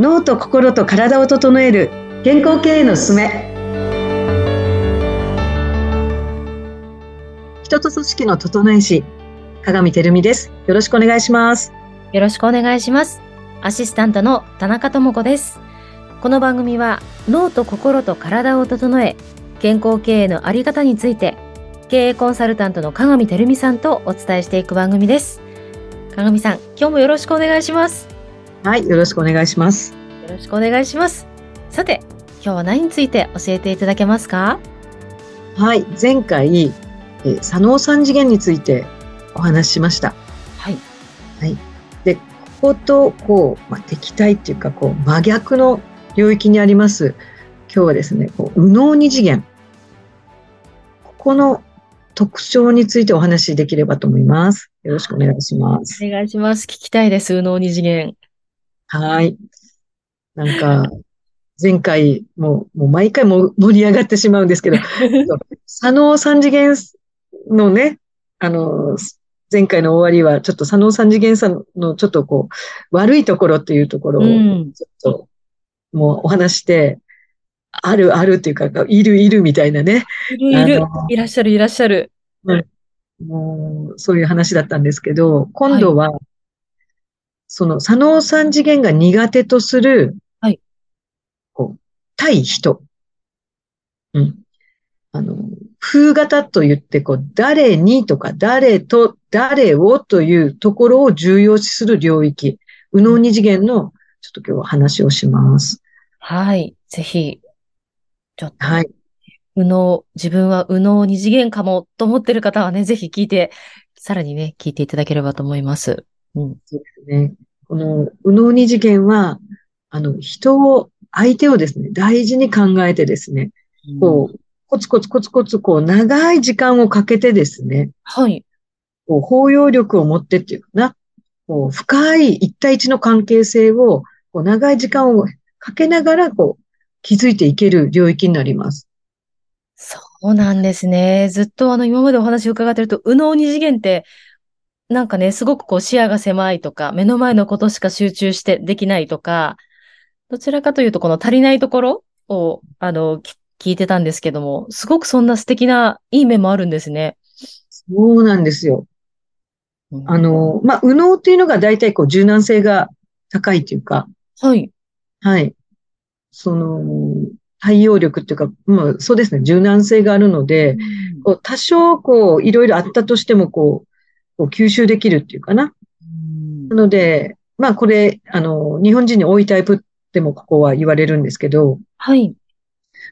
脳と心と体を整える健康経営のすすめ。人と組織の整え師鏡照美です。よろしくお願いします。よろしくお願いします。アシスタントの田中智子です。この番組は脳と心と体を整え健康経営のあり方について経営コンサルタントの鏡照美さんとお伝えしていく番組です。鏡さん今日もよろしくお願いします。はいよろしくお願いしますよろしくお願いしますさて今日は何について教えていただけますか？はい前回え左脳三次元についてお話ししましたはいはいでこことこう、まあ、敵対っていうかこう真逆の領域にあります今日はですねこう右脳二次元ここの特徴についてお話しできればと思います。よろしくお願いします。お願いします。聞きたいです。右脳二次元。はい。なんか、前回も、もう毎回も盛り上がってしまうんですけど、左脳三次元のね、あの、前回の終わりは、ちょっと左脳三次元さんのちょっとこう、悪いところっていうところを、ちょっと、もうお話して、あるあるっていうか、いるいるみたいなね。いるいる。いらっしゃるいらっしゃる。うん、もう、そういう話だったんですけど、今度は、はい、その、左脳三次元が苦手とする、対人。うん。あの、風型と言って、こう、誰にとか、誰と、誰をというところを重要視する領域。右脳二次元の、ちょっと今日は話をします。はい。ぜひ、ちょっと。はい。右脳、自分は右脳二次元かもと思ってる方はね、ぜひ聞いて、さらにね、聞いていただければと思います。うん。そうですね。この右脳二次元は、あの、人を、相手をですね、大事に考えてですね、うん、こう、コツコツコツコツ、こう、長い時間をかけてですね、はい。こう、包容力を持ってっていうかな、こう、深い一対一の関係性を、こう、長い時間をかけながら、こう、気づいていける領域になります。そうなんですね。ずっとあの、今までお話を伺ってると、右脳二次元って、なんかね、すごくこう視野が狭いとか、目の前のことしか集中してできないとか、どちらかというとこの足りないところを、あの、聞いてたんですけども、すごくそんな素敵ないい面もあるんですね。そうなんですよ。うん、あの、まあ、右脳っていうのが大体こう柔軟性が高いというか、はい。はい。その、対応力っていうか、まあ、そうですね、柔軟性があるので、うん、こう多少こう、いろいろあったとしてもこう、こう吸収できるっていうかな。うん、なので、まあこれ、あの、日本人に多いタイプでもここは言われるんですけど、はい。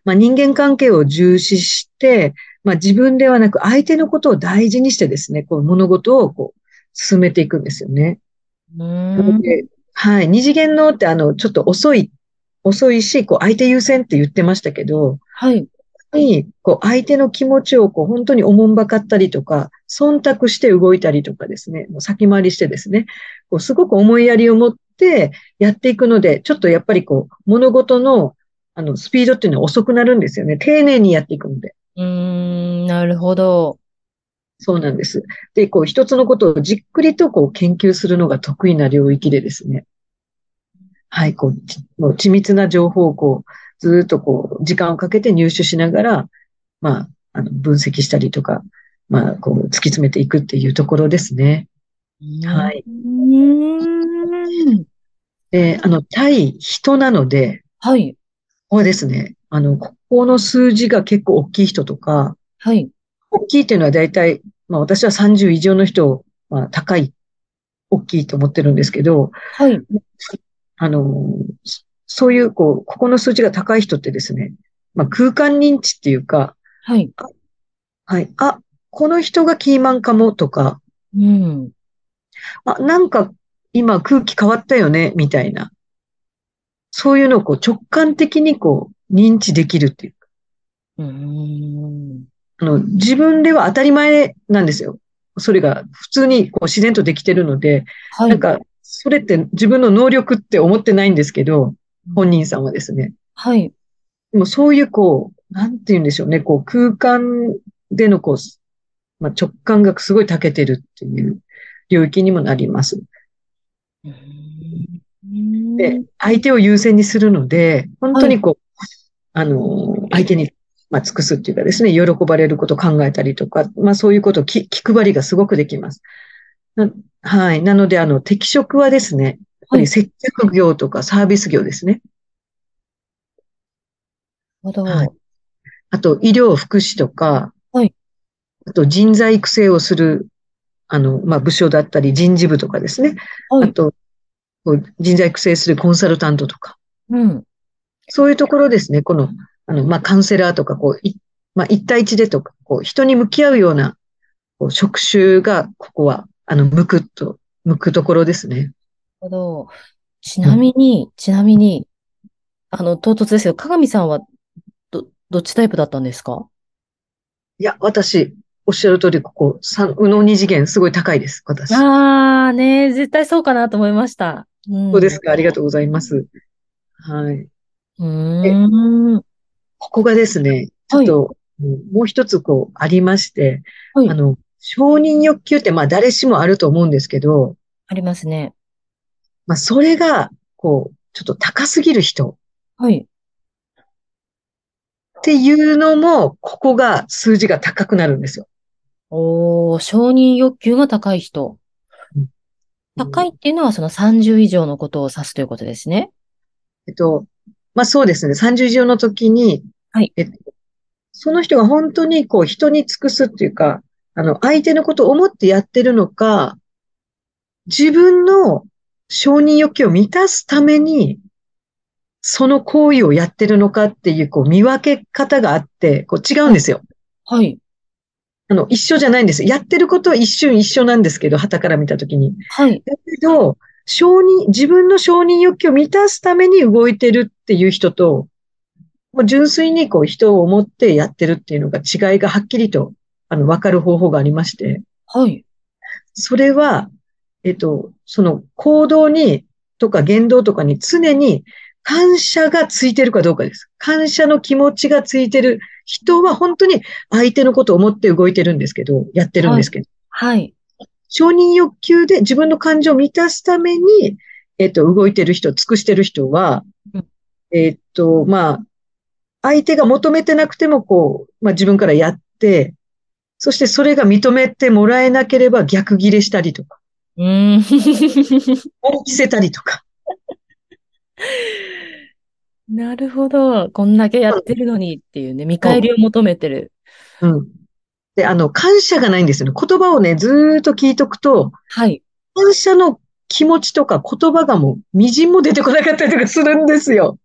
まあ人間関係を重視して、まあ自分ではなく相手のことを大事にしてですね、こう物事をこう進めていくんですよね。うんではい。二次元のってあの、ちょっと遅い遅いし、こう、相手優先って言ってましたけど、はい。に、こう、相手の気持ちを、こう、本当におもんばかったりとか、忖度して動いたりとかですね、もう先回りしてですね、こう、すごく思いやりを持ってやっていくので、ちょっとやっぱりこう、物事の、あの、スピードっていうのは遅くなるんですよね。丁寧にやっていくので。うーん、なるほど。そうなんです。で、こう、一つのことをじっくりとこう、研究するのが得意な領域でですね。はい、こう、もう緻密な情報をこう、ずっとこう、時間をかけて入手しながら、まあ、あの、分析したりとか、まあ、こう、突き詰めていくっていうところですね。はい。うん。で、あの、対人なので、はい。ここはですね、あの、ここの数字が結構大きい人とか、はい。大きいっていうのは大体、まあ私は30以上の人、まあ高い、大きいと思ってるんですけど、はい。あの、そういう、こう、ここの数値が高い人ってですね、まあ、空間認知っていうか、はい。はい。あ、この人がキーマンかもとか、うん。あ、なんか今空気変わったよね、みたいな。そういうのをこう直感的にこう認知できるっていうか。うん。あの、自分では当たり前なんですよ。それが普通にこう自然とできてるので、はい。なんか、それって自分の能力って思ってないんですけど、本人さんはですね。はい。でもそういうこう、なんて言うんでしょうね、こう空間でのこう、まあ、直感がすごい長けてるっていう領域にもなります。うんで、相手を優先にするので、本当にこう、あの、相手に、まあ、尽くすっていうかですね、喜ばれることを考えたりとか、まあそういうことを気気配りがすごくできます。なはい。なので、あの、適職はですね、やっぱり接客業とかサービス業ですね。なるほど。はいあと、医療福祉とか、はいあと人材育成をする、あの、まあ、部署だったり人事部とかですね。はい。あと、人材育成するコンサルタントとか、うん。そういうところですね。この、あの、まあ、カウンセラーとか、こう、いまあ、一対一でとか、こう、人に向き合うような、こう、職種が、ここは、あの、向くと、向くところですね。なるほど。ちなみに、ちなみに、あの、唐突ですけど、鏡さんは、ど、どっちタイプだったんですか？いや、私、おっしゃる通り、ここ、三、右脳二次元、すごい高いです、私。ああ、ね、絶対そうかなと思いました。うん。そうですか。ありがとうございます。はい。うーん。ここがですね、ちょっと、うんもう一つこう、ありまして、はいあの、承認欲求って、まあ、誰しもあると思うんですけど、ありますね。まあ、それが、こう、ちょっと高すぎる人はい。っていうのも、ここが数字が高くなるんですよ。おー、承認欲求が高い人。高いっていうのはその30以上のことを指すということですね。えっと、まあそうですね。30以上の時に、はいえっと、その人が本当にこう人に尽くすっていうか、あの、相手のことを思ってやってるのか、自分の承認欲求を満たすために、その行為をやってるのかっていう、こう、見分け方があって、こう違うんですよ。はい。あの、一緒じゃないんです。やってることは一瞬一緒なんですけど、旗から見たときに。はい。だけど、承認、自分の承認欲求を満たすために動いてるっていう人と、もう純粋にこう人を思ってやってるっていうのが違いがはっきりと、あの、わかる方法がありまして、はい。それは、えっと、その行動に、とか言動とかに常に感謝がついてるかどうかです。感謝の気持ちがついてる人は本当に相手のことを思って動いてるんですけど、やってるんですけど、はい。承認欲求で自分の感情を満たすために、えっと、動いてる人、尽くしてる人はうん、えっと、まあ、相手が求めてなくても、こう、まあ自分からやって、そしてそれが認めてもらえなければ逆ギレしたりとか、うーん。せたりとか。なるほど。こんだけやってるのにっていうね、見返りを求めてる。うん。で、あの、感謝がないんですよね。言葉をね、ずーっと聞いとくと、はい。感謝の気持ちとか言葉がもう、みじんも出てこなかったりとかするんですよ。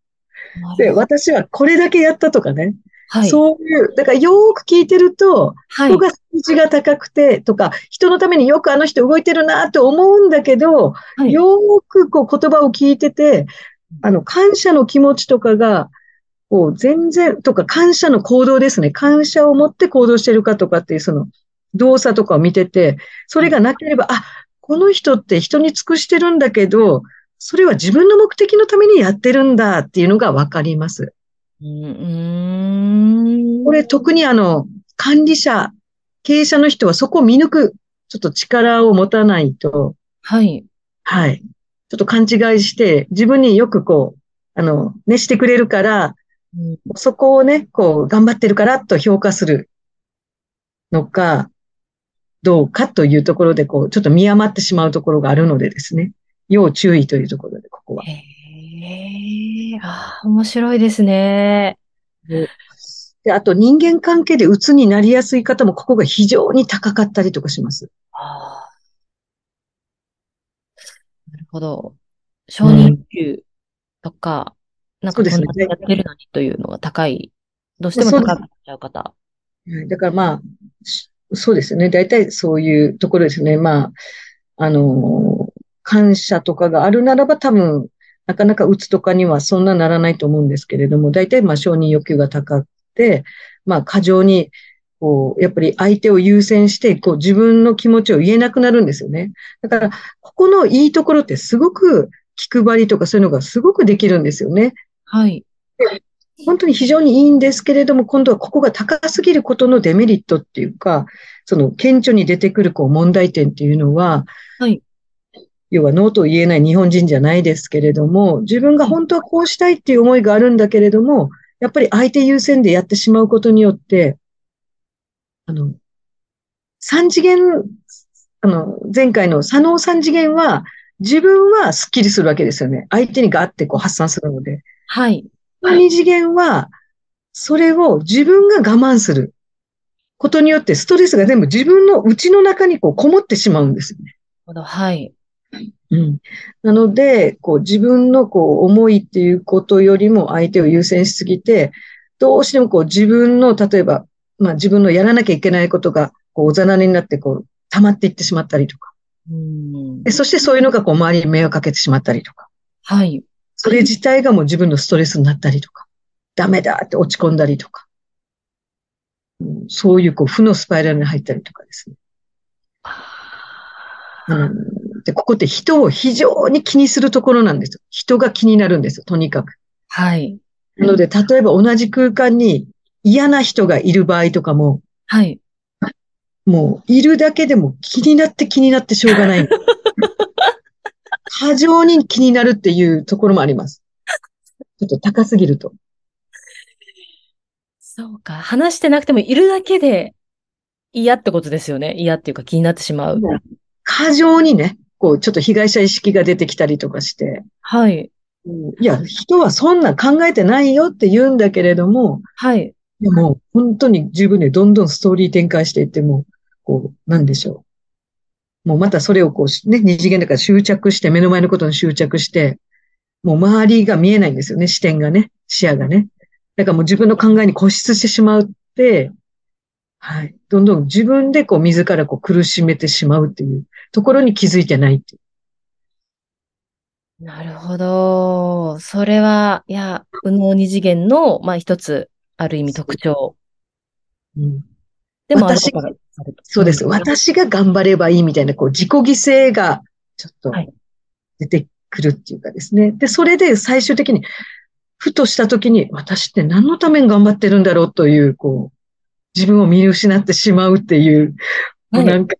で、私はこれだけやったとかね。はい。そういう、だからよーく聞いてると、はい人。が数字が高くてとか、人のためによくあの人動いてるなと思うんだけど、はい。よーくこう言葉を聞いてて、あの、感謝の気持ちとかが、こう全然、とか感謝の行動ですね。感謝を持って行動してるかとかっていうその動作とかを見てて、それがなければ、あ、この人って人に尽くしてるんだけど、それは自分の目的のためにやってるんだっていうのがわかります。うーん。これ特にあの、管理者、経営者の人はそこを見抜く、ちょっと力を持たないと、はい。はい。ちょっと勘違いして、自分によくこう、あの、ね、してくれるから、うんそこをね、こう、頑張ってるからと評価するのか、どうかというところで、こう、ちょっと見余ってしまうところがあるのでですね。要注意というところで、ここは。へえ、ああ、面白いですね。で、あと人間関係で鬱になりやすい方も、ここが非常に高かったりとかします。あほど。承認欲求とか、なんかそうですねこんなにやってるのにというのが高い。どうしても高くなっちゃう方。はいだからまあ、しそうですね。大体そういうところですね。まあ、あの、感謝とかがあるならば多分、なかなか鬱とかにはそんなならないと思うんですけれども、大体まあ承認欲求が高くて、まあ過剰に、こう、やっぱり相手を優先して、こう自分の気持ちを言えなくなるんですよね。だから、ここのいいところってすごく気配りとかそういうのがすごくできるんですよね。はい。本当に非常にいいんですけれども、今度はここが高すぎることのデメリットっていうか、その顕著に出てくるこう問題点っていうのは、はい。要はノートを言えない日本人じゃないですけれども、自分が本当はこうしたいっていう思いがあるんだけれども、やっぱり相手優先でやってしまうことによって、あの、三次元、あの、前回の左脳三次元は、自分はスッキリするわけですよね。相手にガーってこう発散するので。はい。二次元は、それを自分が我慢することによって、ストレスが全部自分の内の中にこうこもってしまうんですよね。はい。うん。なので、こう自分のこう思いっていうことよりも相手を優先しすぎて、どうしてもこう自分の、例えば、まあ自分のやらなきゃいけないことが、こう、おざなりになってこう、溜まっていってしまったりとか。うんでそしてそういうのがこう周りに迷惑かけてしまったりとか。はい。それ自体がもう自分のストレスになったりとか。ダメだって落ち込んだりとか。うん、そういうこう負のスパイラルに入ったりとかですね。うん、で、ここって人を非常に気にするところなんですよ。人が気になるんですよ、とにかく。はい。なので、例えば同じ空間に嫌な人がいる場合とかも、はい。もう、いるだけでも気になって気になってしょうがない。過剰に気になるっていうところもあります。ちょっと高すぎると。そうか。話してなくてもいるだけで嫌ってことですよね。嫌っていうか気になってしまう。過剰にね、こう、ちょっと被害者意識が出てきたりとかして。はい。いや、人はそんな考えてないよって言うんだけれども、はい。でも、本当に十分にどんどんストーリー展開していっても、こう、なんでしょう。もうまたそれをこう、ね、二次元だから執着して、目の前のことに執着して、もう周りが見えないんですよね、視点がね、視野がね。だからもう自分の考えに固執してしまうって、はい。どんどん自分でこう自らこう苦しめてしまうっていうところに気づいてないっていう。なるほど。それは、いや、右脳二次元の、まあ一つ、ある意味特徴。うん。でも私、そうです。私が頑張ればいいみたいな、こう、自己犠牲が、ちょっと、出てくるっていうかですね。はい、で、それで最終的に、ふとした時に、私って何のために頑張ってるんだろうという、こう、自分を見失ってしまうっていう、はい、なんか、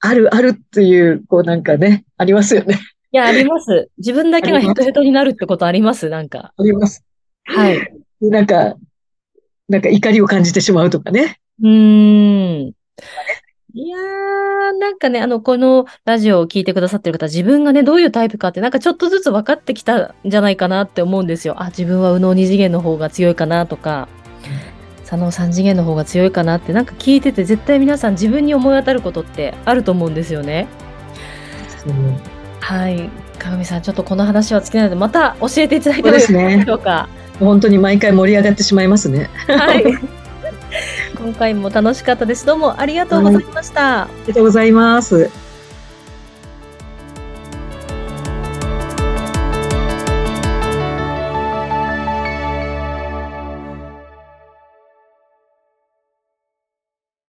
あるあるっていう、こうなんかね、ありますよね。いや、あります。自分だけがヘトヘトになるってことありますなんか。あります。はい。なんか、なんか怒りを感じてしまうとかね。うーん。いやー、なんかね、あの、このラジオを聞いてくださってる方、自分がね、どういうタイプかって、なんかちょっとずつ分かってきたんじゃないかなって思うんですよ。あ、自分は右脳二次元の方が強いかなとか、左脳三次元の方が強いかなって、なんか聞いてて、絶対皆さん自分に思い当たることってあると思うんですよね。うんはい。かぐみさん、ちょっとこの話は尽きないので、また教えていただいてもいいでしょうか？本当に毎回盛り上がってしまいますね。はい。今回も楽しかったです。どうもありがとうございました。ありがとうございます。